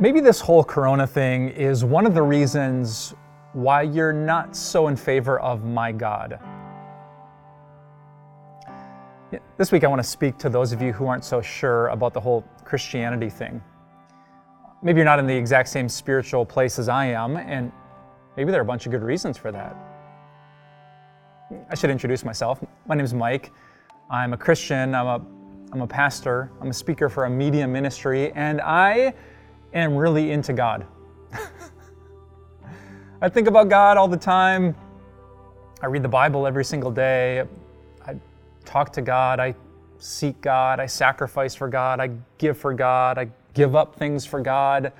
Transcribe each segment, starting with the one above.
Maybe this whole corona thing is one of the reasons why you're not so in favor of my God. This week, I want to speak to those of you who aren't so sure about the whole Christianity thing. Maybe you're not in the exact same spiritual place as I am, and maybe there are a bunch of good reasons for that. I should introduce myself. My name is Mike. I'm a Christian, I'm a, I'm a pastor, I'm a speaker for a media ministry, and I am really into God. I think about God all the time. I read the Bible every single day. I talk to God. I seek God. I sacrifice for God. I give for God. I give up things for God.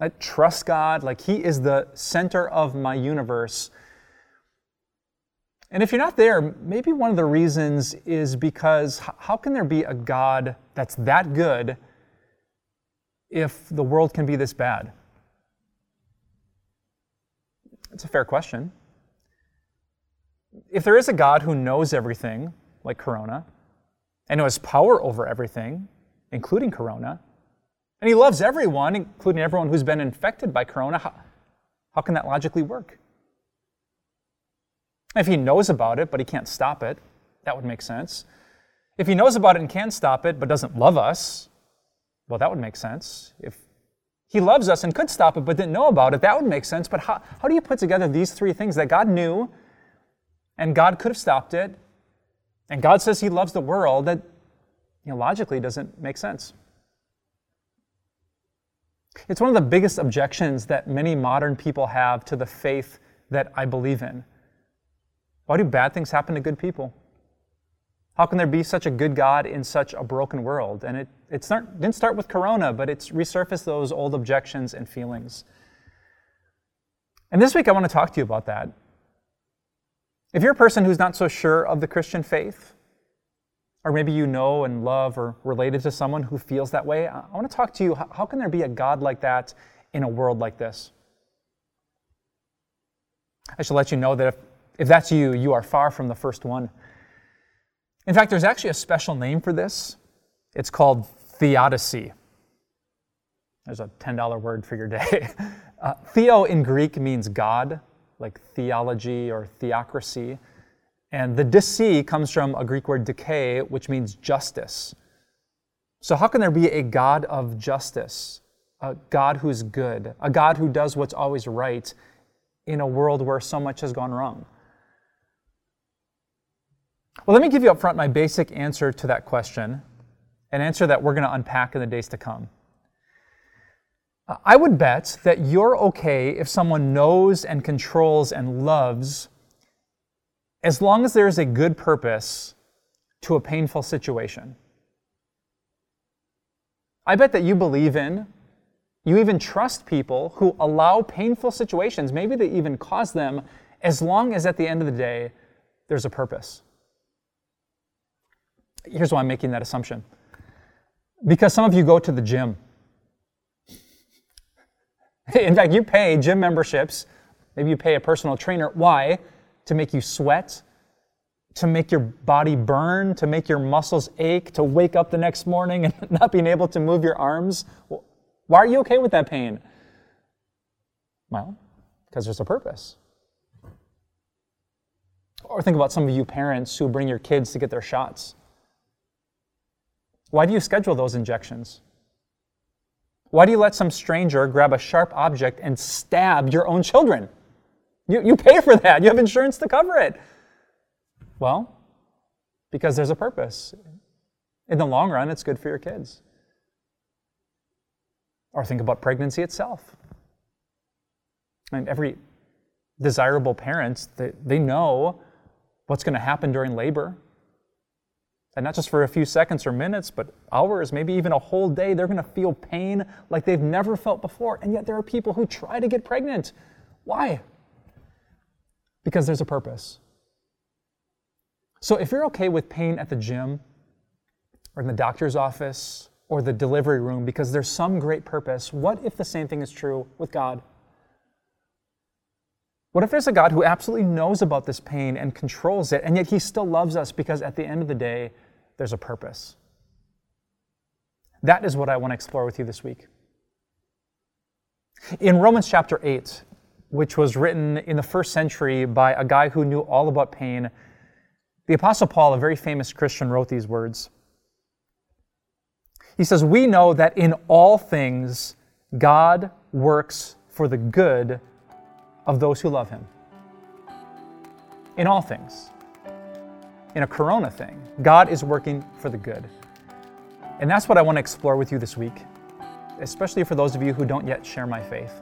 I trust God. Like He is the center of my universe. And if you're not there, maybe one of the reasons is because how can there be a God that's that good if the world can be this bad? It's a fair question. If there is a God who knows everything, like Corona, and who has power over everything, including Corona, and he loves everyone, including everyone who's been infected by Corona, how, how can that logically work? If he knows about it, but he can't stop it, that would make sense. If he knows about it and can stop it, but doesn't love us, well, that would make sense. If he loves us and could stop it but didn't know about it, that would make sense. But how, how do you put together these three things that God knew and God could have stopped it, and God says he loves the world? That you know, logically doesn't make sense. It's one of the biggest objections that many modern people have to the faith that I believe in. Why do bad things happen to good people? How can there be such a good God in such a broken world? And it, it start, didn't start with Corona, but it's resurfaced those old objections and feelings. And this week I want to talk to you about that. If you're a person who's not so sure of the Christian faith, or maybe you know and love or related to someone who feels that way, I want to talk to you how can there be a God like that in a world like this? I should let you know that if, if that's you, you are far from the first one. In fact, there's actually a special name for this. It's called theodicy. There's a $10 word for your day. Uh, theo in Greek means God, like theology or theocracy. And the disi comes from a Greek word decay, which means justice. So, how can there be a God of justice, a God who's good, a God who does what's always right in a world where so much has gone wrong? Well, let me give you up front my basic answer to that question, an answer that we're going to unpack in the days to come. I would bet that you're okay if someone knows and controls and loves as long as there is a good purpose to a painful situation. I bet that you believe in, you even trust people who allow painful situations, maybe they even cause them, as long as at the end of the day, there's a purpose. Here's why I'm making that assumption. Because some of you go to the gym. In fact, you pay gym memberships. Maybe you pay a personal trainer. Why? To make you sweat, to make your body burn, to make your muscles ache, to wake up the next morning and not being able to move your arms. Why are you okay with that pain? Well, because there's a purpose. Or think about some of you parents who bring your kids to get their shots. Why do you schedule those injections? Why do you let some stranger grab a sharp object and stab your own children? You, you pay for that. You have insurance to cover it. Well, because there's a purpose. In the long run, it's good for your kids. Or think about pregnancy itself. Mean, every desirable parent, they, they know what's going to happen during labor. And not just for a few seconds or minutes, but hours, maybe even a whole day, they're to feel pain like they've never felt before. And yet there are people who try to get pregnant. Why? Because there's a purpose. So if you're okay with pain at the gym, or in the doctor's office, or the delivery room because there's some great purpose, what if the same thing is true with God? What if there's a God who absolutely knows about this pain and controls it, and yet he still loves us because at the end of the day, there's a purpose. That is what I want to explore with you this week. In Romans chapter 8, which was written in the first century by a guy who knew all about pain, the Apostle Paul, a very famous Christian, wrote these words. He says, We know that in all things God works for the good of those who love him. In all things. In a corona thing, God is working for the good. And that's what I want to explore with you this week, especially for those of you who don't yet share my faith.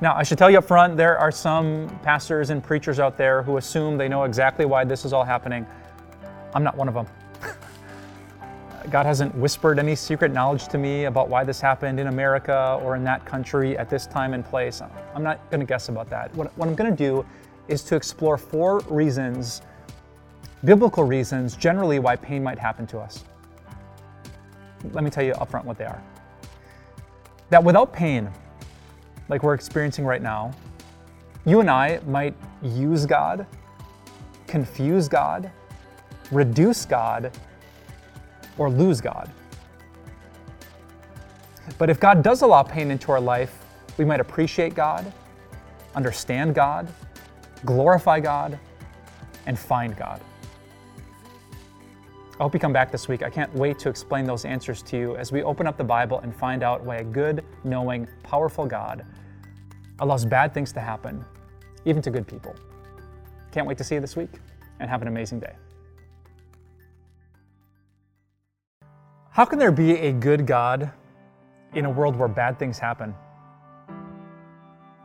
Now, I should tell you up front, there are some pastors and preachers out there who assume they know exactly why this is all happening. I'm not one of them. God hasn't whispered any secret knowledge to me about why this happened in America or in that country at this time and place. I'm not going to guess about that. What, what I'm going to do is to explore four reasons, biblical reasons, generally why pain might happen to us. Let me tell you upfront what they are. That without pain, like we're experiencing right now, you and I might use God, confuse God, reduce God, or lose God. But if God does allow pain into our life, we might appreciate God, understand God, glorify God, and find God. I hope you come back this week. I can't wait to explain those answers to you as we open up the Bible and find out why a good, knowing, powerful God allows bad things to happen, even to good people. Can't wait to see you this week, and have an amazing day. How can there be a good God in a world where bad things happen?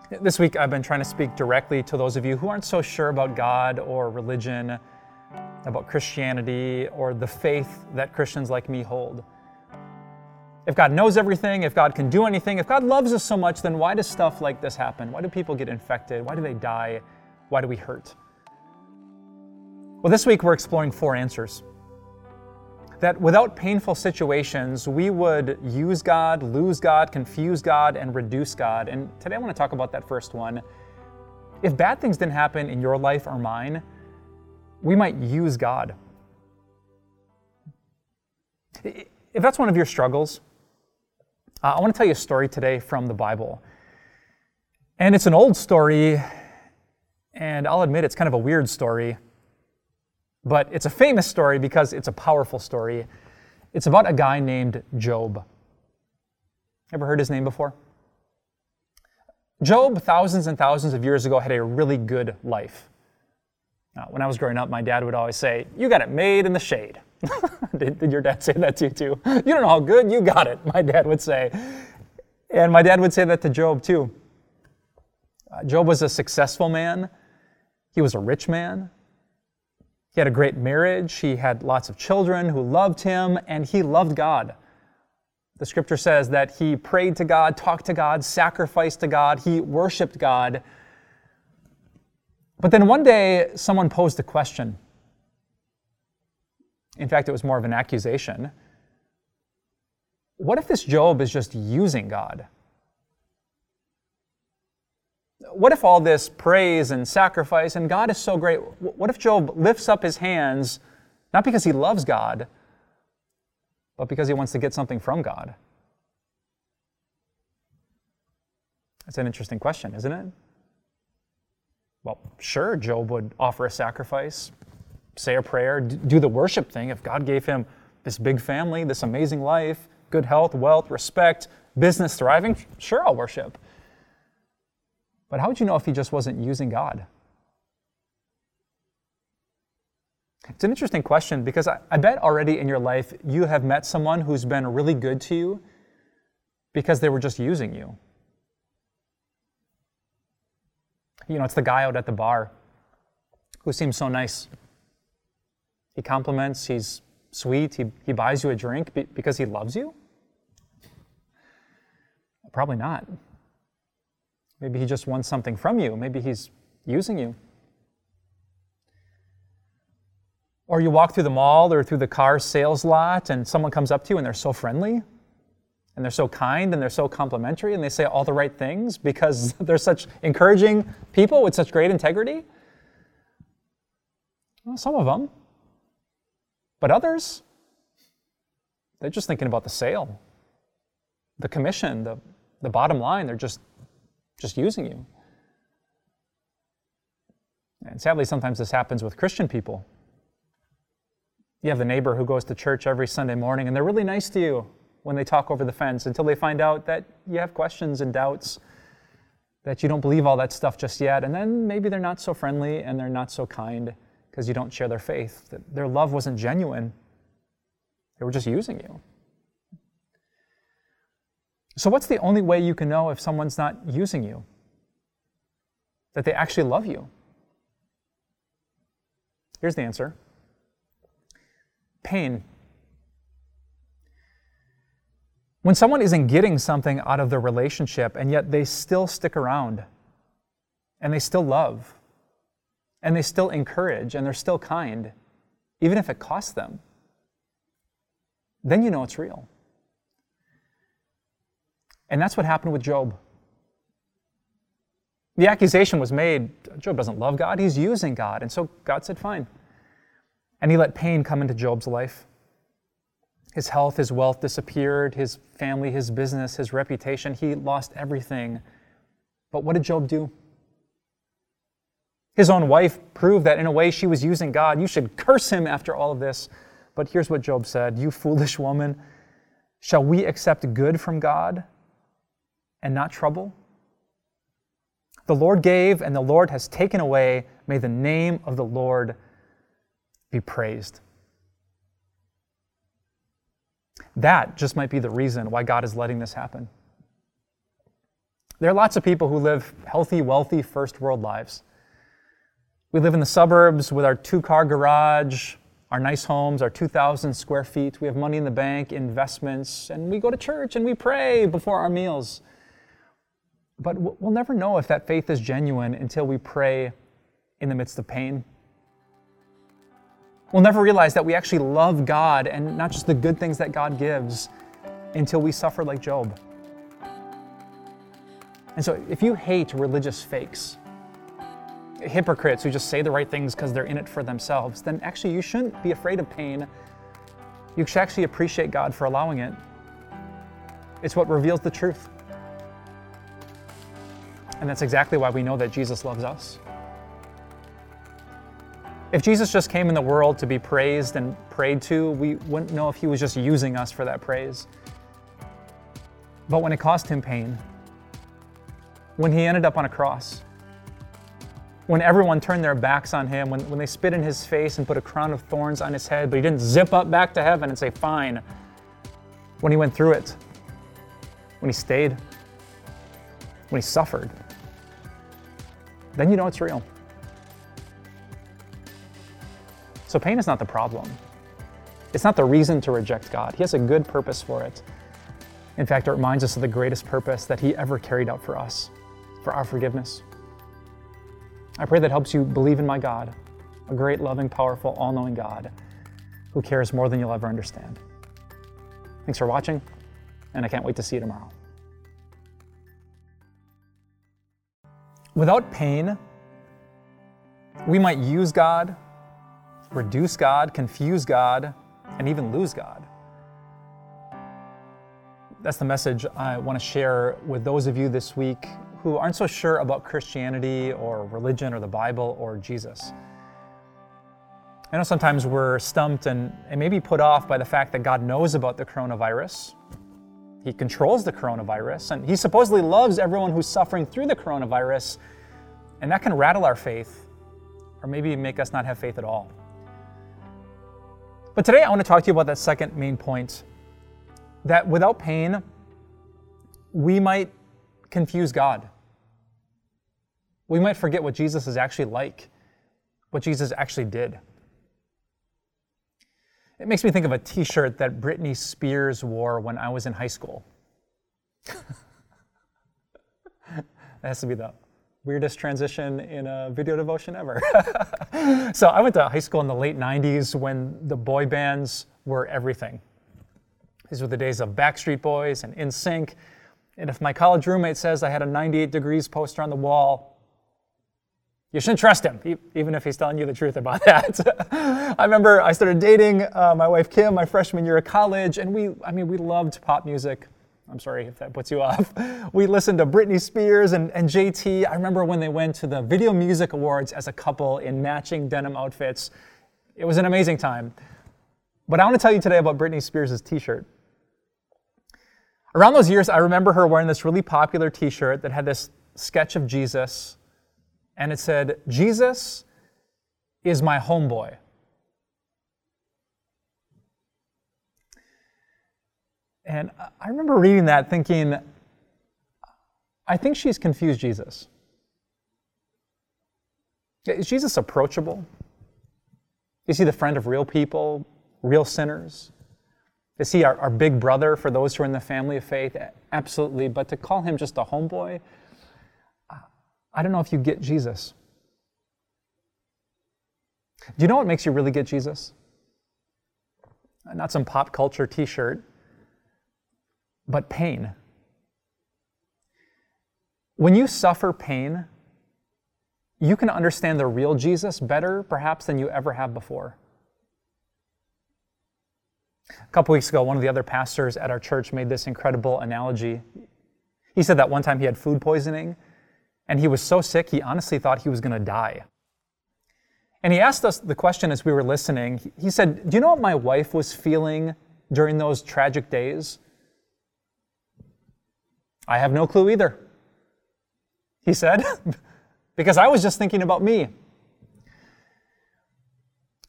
This week, I've been trying to speak directly to those of you who aren't so sure about God or religion, about Christianity, or the faith that Christians like me hold. If God knows everything, if God can do anything, if God loves us so much, then why does stuff like this happen? Why do people get infected? Why do they die? Why do we hurt? Well, this week we're exploring four answers that without painful situations, we would use God, lose God, confuse God, and reduce God. And today I want to talk about that first one. If bad things didn't happen in your life or mine, we might use God. If that's one of your struggles, uh, I want to tell you a story today from the Bible. And it's an old story, and I'll admit it's kind of a weird story. But it's a famous story because it's a powerful story. It's about a guy named Job. Ever heard his name before? Job, thousands and thousands of years ago, had a really good life. Now, when I was growing up, my dad would always say, You got it made in the shade. did, did your dad say that to you too? You don't know how good you got it, my dad would say. And my dad would say that to Job too. Uh, Job was a successful man, he was a rich man, he had a great marriage. He had lots of children who loved him, and he loved God. The scripture says that he prayed to God, talked to God, sacrificed to God, he worshiped God. But then one day, someone posed a question. In fact, it was more of an accusation. What if this Job is just using God? What if all this praise and sacrifice and God is so great? What if Job lifts up his hands not because he loves God, but because he wants to get something from God? That's an interesting question, isn't it? Well, sure, Job would offer a sacrifice, say a prayer, do the worship thing. If God gave him this big family, this amazing life, good health, wealth, respect, business thriving, sure, I'll worship. But how would you know if he just wasn't using God? It's an interesting question because I, I, bet already in your life you have met someone who's been really good to you because they were just using you. You know, it's the guy out at the bar who seems so nice. He compliments, he's sweet, he, he buys you a drink because he loves you? Probably not. Maybe he just wants something from you. Maybe he's using you. Or you walk through the mall or through the car sales lot and someone comes up to you and they're so friendly and they're so kind and they're so complimentary and they say all the right things because they're such encouraging people with such great integrity. Well, some of them. But others, they're just thinking about the sale, the commission, the, the bottom line, they're just, just using you. And sadly, sometimes this happens with Christian people. You have the neighbor who goes to church every Sunday morning, and they're really nice to you when they talk over the fence until they find out that you have questions and doubts, that you don't believe all that stuff just yet. And then maybe they're not so friendly and they're not so kind because you don't share their faith, their love wasn't genuine. They were just using you. So, what's the only way you can know if someone's not using you? That they actually love you? Here's the answer pain. When someone isn't getting something out of the relationship and yet they still stick around and they still love and they still encourage and they're still kind, even if it costs them, then you know it's real. And that's what happened with Job. The accusation was made Job doesn't love God, he's using God. And so God said, fine. And he let pain come into Job's life. His health, his wealth disappeared, his family, his business, his reputation. He lost everything. But what did Job do? His own wife proved that in a way she was using God. You should curse him after all of this. But here's what Job said You foolish woman, shall we accept good from God and not trouble? The Lord gave, and the Lord has taken away. May the name of the Lord be praised. That just might be the reason why God is letting this happen. There are lots of people who live healthy, wealthy, first world lives. We live in the suburbs with our two car garage, our nice homes, our 2,000 square feet. We have money in the bank, investments, and we go to church and we pray before our meals. But we'll never know if that faith is genuine until we pray in the midst of pain. We'll never realize that we actually love God and not just the good things that God gives until we suffer like Job. And so, if you hate religious fakes, hypocrites who just say the right things because they're in it for themselves, then actually you shouldn't be afraid of pain. You should actually appreciate God for allowing it. It's what reveals the truth. And that's exactly why we know that Jesus loves us. If Jesus just came in the world to be praised and prayed to, we wouldn't know if he was just using us for that praise. But when it cost him pain, when he ended up on a cross, when everyone turned their backs on him, when, when they spit in his face and put a crown of thorns on his head, but he didn't zip up back to heaven and say, Fine. When he went through it, when he stayed, when he suffered, then you know it's real. So pain is not the problem. It's not the reason to reject God. He has a good purpose for it. In fact, it reminds us of the greatest purpose that He ever carried out for us, for our forgiveness. I pray that helps you believe in my God, a great, loving, powerful, all knowing God who cares more than you'll ever understand. Thanks for watching, and I can't wait to see you tomorrow. Without pain, we might use God, reduce God, confuse God, and even lose God. That's the message I want to share with those of you this week who aren't so sure about Christianity or religion or the Bible or Jesus. I know sometimes we're stumped and, and maybe put off by the fact that God knows about the coronavirus. He controls the coronavirus, and He supposedly loves everyone who's suffering through the coronavirus, and that can rattle our faith, or maybe make us not have faith at all. But today I want to talk to you about that second main point that without pain, we might confuse God. We might forget what Jesus is actually like, what Jesus actually did. It makes me think of a t shirt that Britney Spears wore when I was in high school. that has to be the weirdest transition in a video devotion ever. so I went to high school in the late 90s when the boy bands were everything. These were the days of Backstreet Boys and NSYNC. And if my college roommate says I had a 98 degrees poster on the wall, you shouldn't trust him, even if he's telling you the truth about that. I remember I started dating uh, my wife Kim my freshman year of college, and we, I mean, we loved pop music. I'm sorry if that puts you off. We listened to Britney Spears and, and JT. I remember when they went to the Video Music Awards as a couple in matching denim outfits. It was an amazing time. But I want to tell you today about Britney Spears' t shirt. Around those years, I remember her wearing this really popular t shirt that had this sketch of Jesus, and it said, Jesus is my homeboy. And I remember reading that thinking, I think she's confused Jesus. Is Jesus approachable? Is he the friend of real people, real sinners? Is he our, our big brother for those who are in the family of faith? Absolutely. But to call him just a homeboy, I don't know if you get Jesus. Do you know what makes you really get Jesus? Not some pop culture t shirt, but pain. When you suffer pain, you can understand the real Jesus better, perhaps, than you ever have before. A couple weeks ago, one of the other pastors at our church made this incredible analogy. He said that one time he had food poisoning, and he was so sick he honestly thought he was going to die. And he asked us the question as we were listening. He said, Do you know what my wife was feeling during those tragic days? I have no clue either, he said, because I was just thinking about me.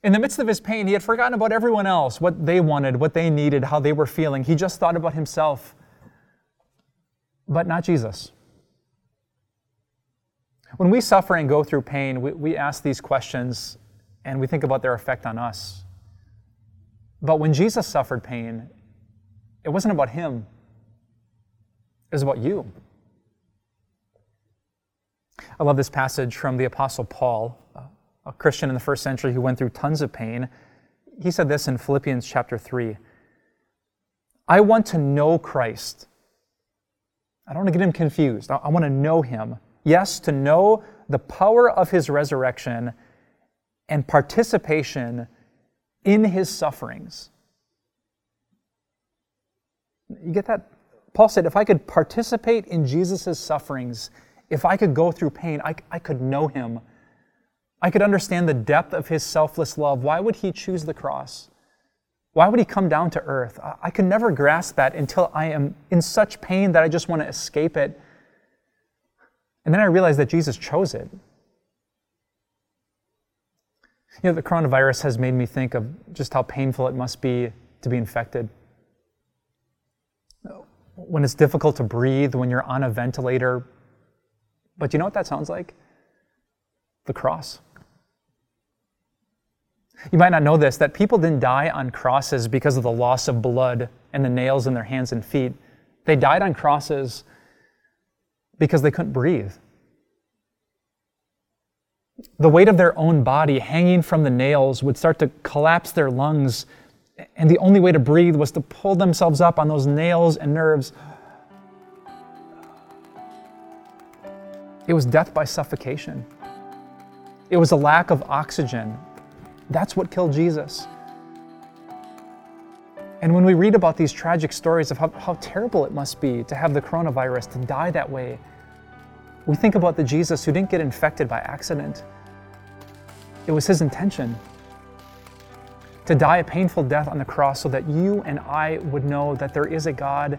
In the midst of his pain, he had forgotten about everyone else, what they wanted, what they needed, how they were feeling. He just thought about himself, but not Jesus. When we suffer and go through pain, we, we ask these questions and we think about their effect on us. But when Jesus suffered pain, it wasn't about him, it was about you. I love this passage from the Apostle Paul, a Christian in the first century who went through tons of pain. He said this in Philippians chapter 3 I want to know Christ. I don't want to get him confused. I, I want to know him. Yes, to know the power of his resurrection and participation in his sufferings. You get that? Paul said, if I could participate in Jesus' sufferings, if I could go through pain, I, I could know him. I could understand the depth of his selfless love. Why would he choose the cross? Why would he come down to earth? I, I could never grasp that until I am in such pain that I just want to escape it. And then I realized that Jesus chose it. You know, the coronavirus has made me think of just how painful it must be to be infected. When it's difficult to breathe, when you're on a ventilator. But you know what that sounds like? The cross. You might not know this that people didn't die on crosses because of the loss of blood and the nails in their hands and feet. They died on crosses because they couldn't breathe. The weight of their own body hanging from the nails would start to collapse their lungs, and the only way to breathe was to pull themselves up on those nails and nerves. It was death by suffocation. It was a lack of oxygen. That's what killed Jesus. And when we read about these tragic stories of how, how terrible it must be to have the coronavirus, to die that way, we think about the Jesus who didn't get infected by accident. It was his intention to die a painful death on the cross so that you and I would know that there is a God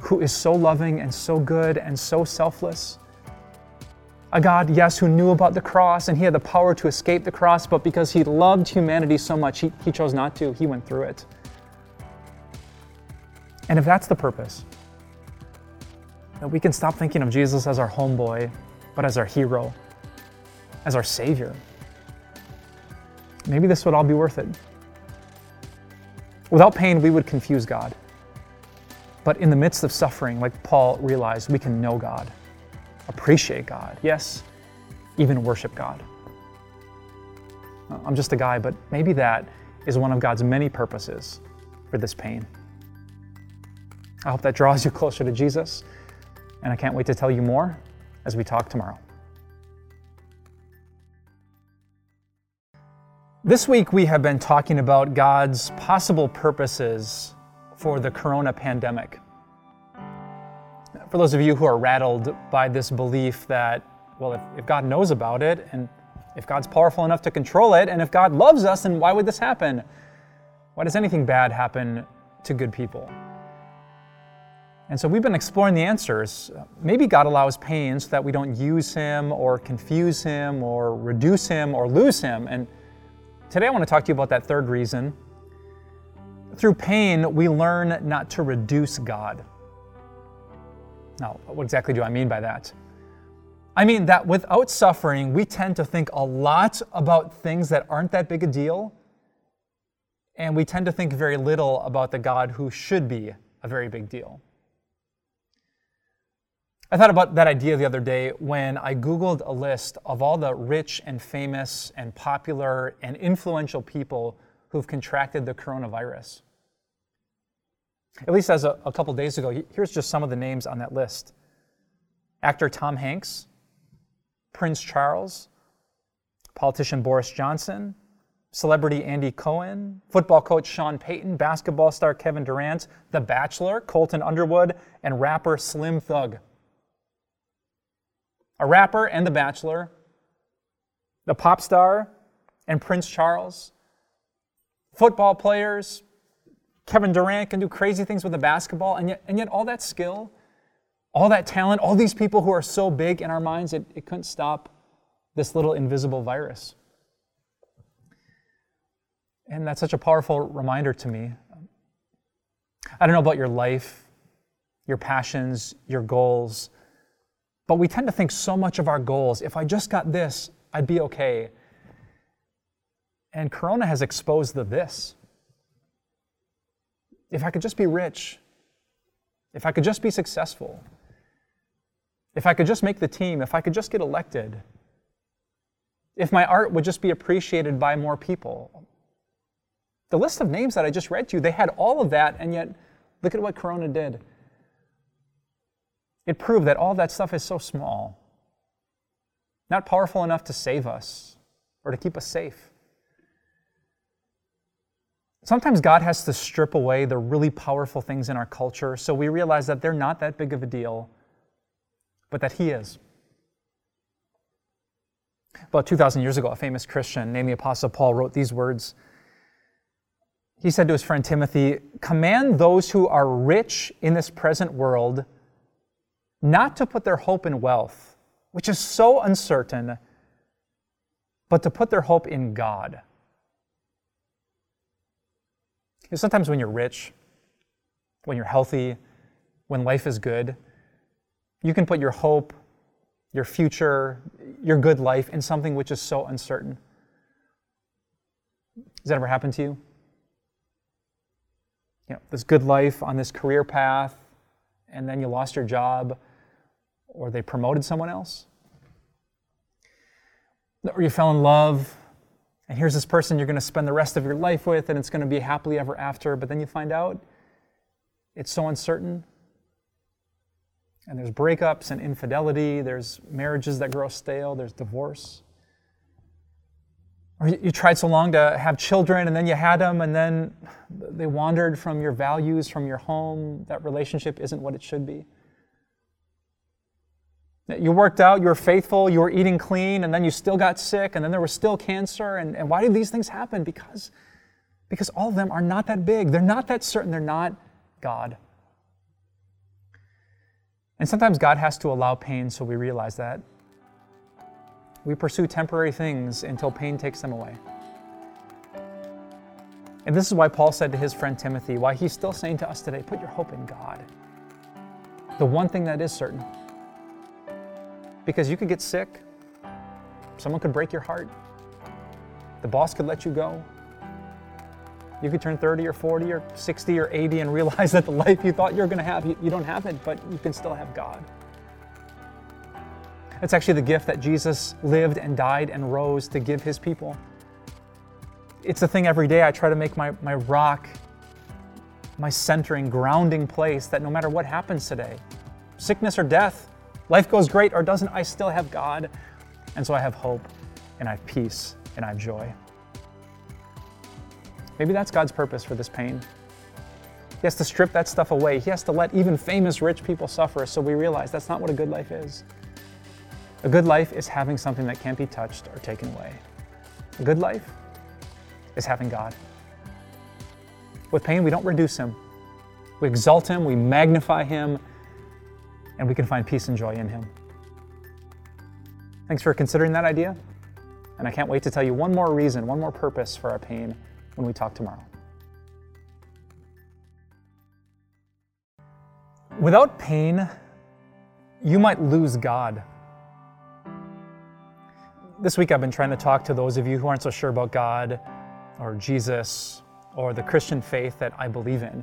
who is so loving and so good and so selfless. A God, yes, who knew about the cross and he had the power to escape the cross, but because he loved humanity so much, he, he chose not to. He went through it. And if that's the purpose, that we can stop thinking of Jesus as our homeboy, but as our hero, as our Savior, maybe this would all be worth it. Without pain, we would confuse God. But in the midst of suffering, like Paul realized, we can know God, appreciate God, yes, even worship God. I'm just a guy, but maybe that is one of God's many purposes for this pain. I hope that draws you closer to Jesus, and I can't wait to tell you more as we talk tomorrow. This week, we have been talking about God's possible purposes for the corona pandemic. For those of you who are rattled by this belief that, well, if, if God knows about it, and if God's powerful enough to control it, and if God loves us, then why would this happen? Why does anything bad happen to good people? And so we've been exploring the answers. Maybe God allows pain so that we don't use Him or confuse Him or reduce Him or lose Him. And today I want to talk to you about that third reason. Through pain, we learn not to reduce God. Now, what exactly do I mean by that? I mean that without suffering, we tend to think a lot about things that aren't that big a deal, and we tend to think very little about the God who should be a very big deal. I thought about that idea the other day when I Googled a list of all the rich and famous and popular and influential people who've contracted the coronavirus. At least as a, a couple days ago, here's just some of the names on that list actor Tom Hanks, Prince Charles, politician Boris Johnson, celebrity Andy Cohen, football coach Sean Payton, basketball star Kevin Durant, The Bachelor, Colton Underwood, and rapper Slim Thug a rapper and The Bachelor, the pop star and Prince Charles, football players. Kevin Durant can do crazy things with the basketball, and yet, and yet all that skill, all that talent, all these people who are so big in our minds, it, it couldn't stop this little invisible virus. And that's such a powerful reminder to me. I don't know about your life, your passions, your goals. But we tend to think so much of our goals if I just got this, I'd be okay. And Corona has exposed the this. If I could just be rich, if I could just be successful, if I could just make the team, if I could just get elected, if my art would just be appreciated by more people. The list of names that I just read to you, they had all of that, and yet look at what Corona did. It proved that all that stuff is so small, not powerful enough to save us or to keep us safe. Sometimes God has to strip away the really powerful things in our culture so we realize that they're not that big of a deal, but that He is. About 2,000 years ago, a famous Christian named the Apostle Paul wrote these words. He said to his friend Timothy, Command those who are rich in this present world not to put their hope in wealth, which is so uncertain, but to put their hope in God. You know, sometimes when you're rich, when you're healthy, when life is good, you can put your hope, your future, your good life in something which is so uncertain. Has that ever happened to you? You know, this good life on this career path, and then you lost your job, or they promoted someone else, or you fell in love, and here's this person you're going to spend the rest of your life with, and it's going to be happily ever after, but then you find out it's so uncertain. And there's breakups and infidelity, there's marriages that grow stale, there's divorce. Or you tried so long to have children and then you had them and then they wandered from your values, from your home. That relationship isn't what it should be. You worked out, you were faithful, you were eating clean, and then you still got sick, and then there was still cancer. And, and why did these things happen? Because, because all of them are not that big. They're not that certain. They're not God. And sometimes God has to allow pain so we realize that. We pursue temporary things until pain takes them away. And this is why Paul said to his friend Timothy, why he's still saying to us today, put your hope in God. The one thing that is certain because you could get sick, someone could break your heart, the boss could let you go. You could turn 30 or 40 or 60 or 80 and realize that the life you thought you were going to have, you, don't have it, but you can still have God. It's actually the gift that Jesus lived and died and rose to give his people. It's the thing every day I try to make my, my rock, my centering, grounding place that no matter what happens today, sickness or death, life goes great or doesn't, I still have God. And so I have hope and I have peace and I have joy. Maybe that's God's purpose for this pain. He has to strip that stuff away. He has to let even famous rich people suffer so we realize that's not what a good life is. A good life is having something that can't be touched or taken away. A good life is having God. With pain, we don't reduce Him, we exalt Him, we magnify Him, and we can find peace and joy in Him. Thanks for considering that idea, and I can't wait to tell you one more reason, one more purpose for our pain when we talk tomorrow. Without pain, you might lose God. This week I've been trying to talk to those of you who aren't so sure about God or Jesus or the Christian faith that I believe in.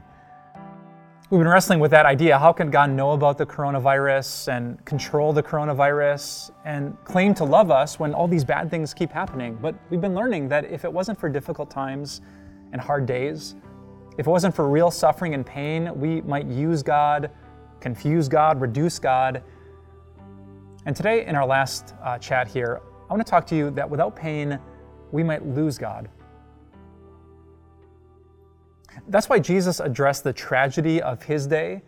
We've been wrestling with that idea. How can God know about the coronavirus and control the coronavirus and claim to love us when all these bad things keep happening? But we've been learning that if it wasn't for difficult times and hard days, if it wasn't for real suffering and pain, we might use God, confuse God, reduce God. And today, in our last uh, chat here, I want to talk to you that without pain, we might lose God. That's why Jesus addressed the tragedy of his day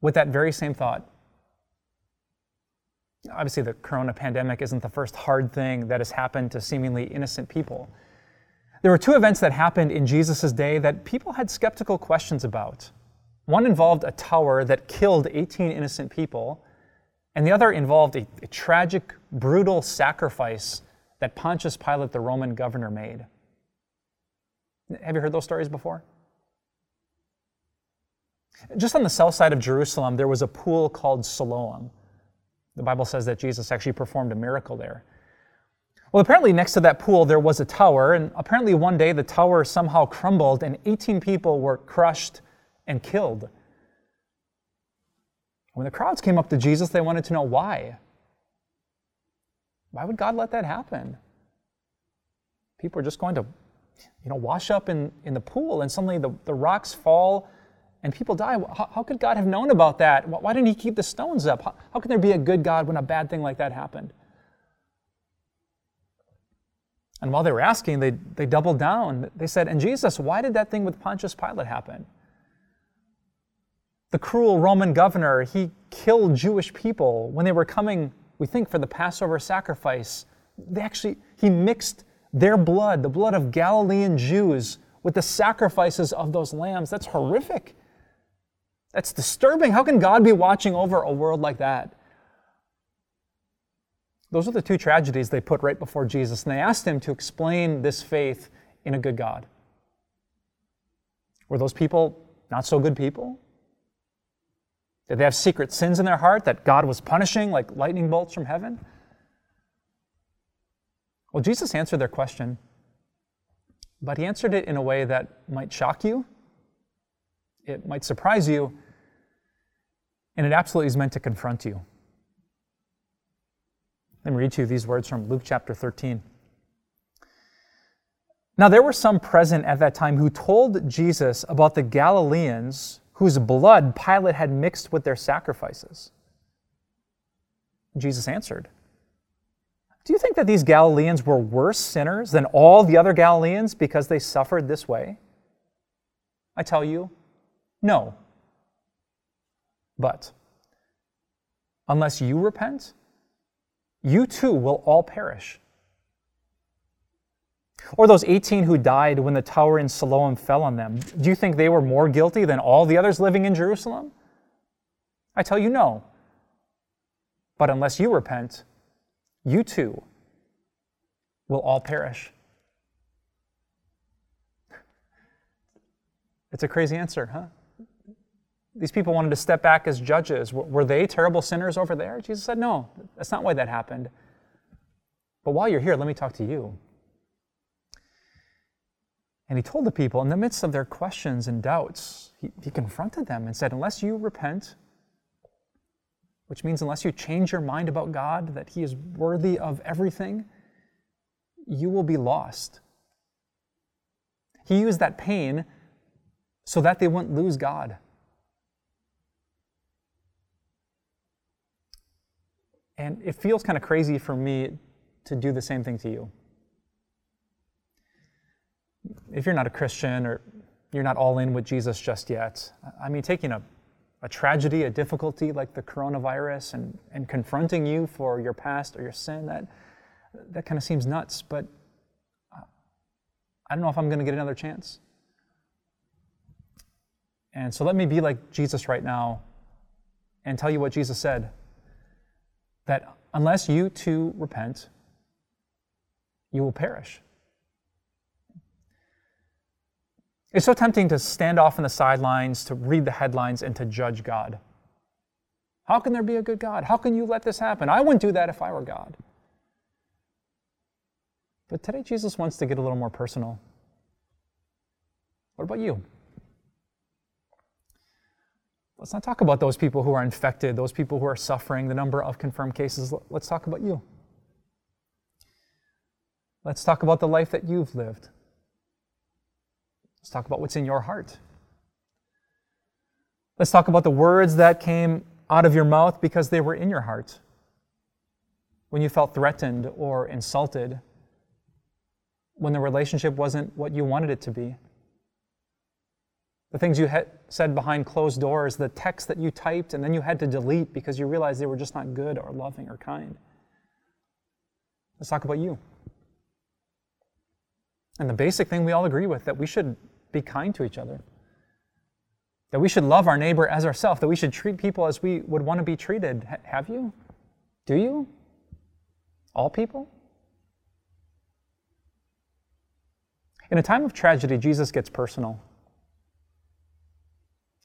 with that very same thought. Obviously, the corona pandemic isn't the first hard thing that has happened to seemingly innocent people. There were two events that happened in Jesus' day that people had skeptical questions about. One involved a tower that killed 18 innocent people, and the other involved a, a tragic, brutal sacrifice that Pontius Pilate, the Roman governor, made. Have you heard those stories before? Just on the south side of Jerusalem, there was a pool called Siloam. The Bible says that Jesus actually performed a miracle there. Well, apparently, next to that pool, there was a tower, and apparently, one day the tower somehow crumbled and 18 people were crushed and killed. When the crowds came up to Jesus, they wanted to know why. Why would God let that happen? People are just going to, you know, wash up in, in the pool, and suddenly the, the rocks fall and people die. How, how, could God have known about that? Why didn't He keep the stones up? How, how can there be a good God when a bad thing like that happened? And while they were asking, they, they doubled down. They said, And Jesus, why did that thing with Pontius Pilate happen? The cruel Roman governor, he killed Jewish people when they were coming, we think, for the Passover sacrifice. They actually, he mixed their blood, the blood of Galilean Jews, with the sacrifices of those lambs. That's horrific. That's disturbing. How can God be watching over a world like that? Those are the two tragedies they put right before Jesus, and they asked him to explain this faith in a good God. Were those people not so good people? Did they have secret sins in their heart that God was punishing like lightning bolts from heaven? Well, Jesus answered their question, but he answered it in a way that might shock you, it might surprise you, and it absolutely is meant to confront you. Let me read to you these words from Luke chapter 13. Now, there were some present at that time who told Jesus about the Galileans whose blood Pilate had mixed with their sacrifices. Jesus answered, Do you think that these Galileans were worse sinners than all the other Galileans because they suffered this way? I tell you, no. But unless you repent, you too will all perish. Or those 18 who died when the tower in Siloam fell on them, do you think they were more guilty than all the others living in Jerusalem? I tell you, no. But unless you repent, you too will all perish. It's a crazy answer, huh? These people wanted to step back as judges. Were they terrible sinners over there? Jesus said, No, that's not why that happened. But while you're here, let me talk to you. And he told the people, in the midst of their questions and doubts, he, he confronted them and said, Unless you repent, which means unless you change your mind about God, that He is worthy of everything, you will be lost. He used that pain so that they wouldn't lose God. And it feels kind of crazy for me to do the same thing to you. If you're not a Christian or you're not all in with Jesus just yet. I mean, taking a, a tragedy, a difficulty like the coronavirus, and, and confronting you for your past or your sin, that, that kind of seems nuts, but I don't know if I'm going to get another chance. And so let me be like Jesus right now and tell you what Jesus said that unless you too repent, you will perish. It's so tempting to stand off on the sidelines, to read the headlines, and to judge God. How can there be a good God? How can you let this happen? I wouldn't do that if I were God. But today, Jesus wants to get a little more personal. What about you? Let's not talk about those people who are infected, those people who are suffering, the number of confirmed cases. Let's talk about you. Let's talk about the life that you've lived. Let's talk about what's in your heart. Let's talk about the words that came out of your mouth because they were in your heart. When you felt threatened or insulted, when the relationship wasn't what you wanted it to be. The things you had said behind closed doors, the text that you typed and then you had to delete because you realized they were just not good or loving or kind. Let's talk about you. And the basic thing we all agree with that we should be kind to each other. That we should love our neighbor as ourselves, that we should treat people as we would want to be treated. H- have you? Do you? All people? In a time of tragedy, Jesus gets personal.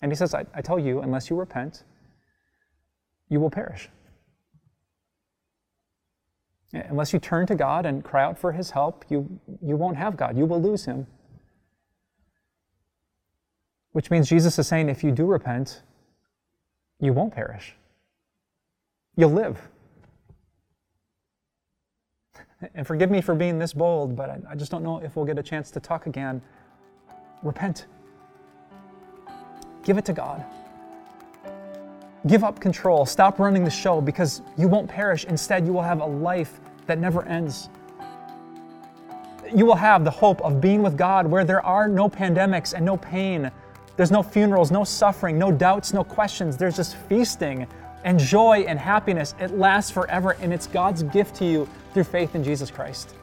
And he says, I, I tell you, unless you repent, you will perish. Unless you turn to God and cry out for his help, you, you won't have God. You will lose him. Which means Jesus is saying if you do repent, you won't perish. You'll live. And forgive me for being this bold, but I, I just don't know if we'll get a chance to talk again. Repent. Give it to God. Give up control. Stop running the show because you won't perish. Instead, you will have a life that never ends. You will have the hope of being with God where there are no pandemics and no pain. There's no funerals, no suffering, no doubts, no questions. There's just feasting and joy and happiness. It lasts forever, and it's God's gift to you through faith in Jesus Christ.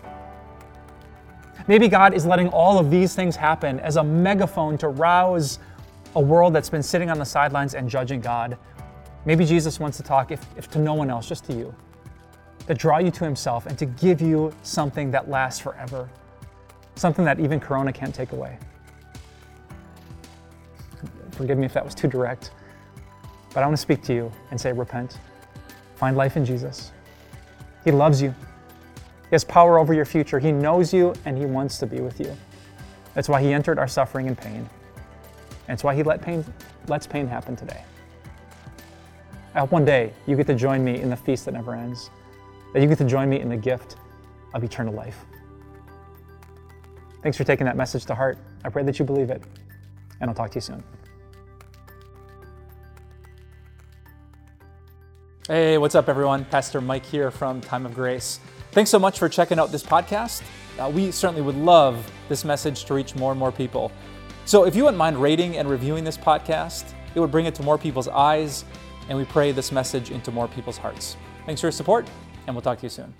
Maybe God is letting all of these things happen as a megaphone to rouse a world that's been sitting on the sidelines and judging God. Maybe Jesus wants to talk, if, if to no one else, just to you, to draw you to Himself and to give you something that lasts forever, something that even Corona can't take away. Forgive me if that was too direct. But I want to speak to you and say, repent. Find life in Jesus. He loves you. He has power over your future. He knows you and He wants to be with you. That's why He entered our suffering and pain. And it's why He let pain, lets pain happen today. I hope one day you get to join me in the feast that never ends, that you get to join me in the gift of eternal life. Thanks for taking that message to heart. I pray that you believe it, and I'll talk to you soon. Hey, what's up, everyone? Pastor Mike here from Time of Grace. Thanks so much for checking out this podcast. Uh, we certainly would love this message to reach more and more people. So if you wouldn't mind rating and reviewing this podcast, it would bring it to more people's eyes, and we pray this message into more people's hearts. Thanks for your support, and we'll talk to you soon.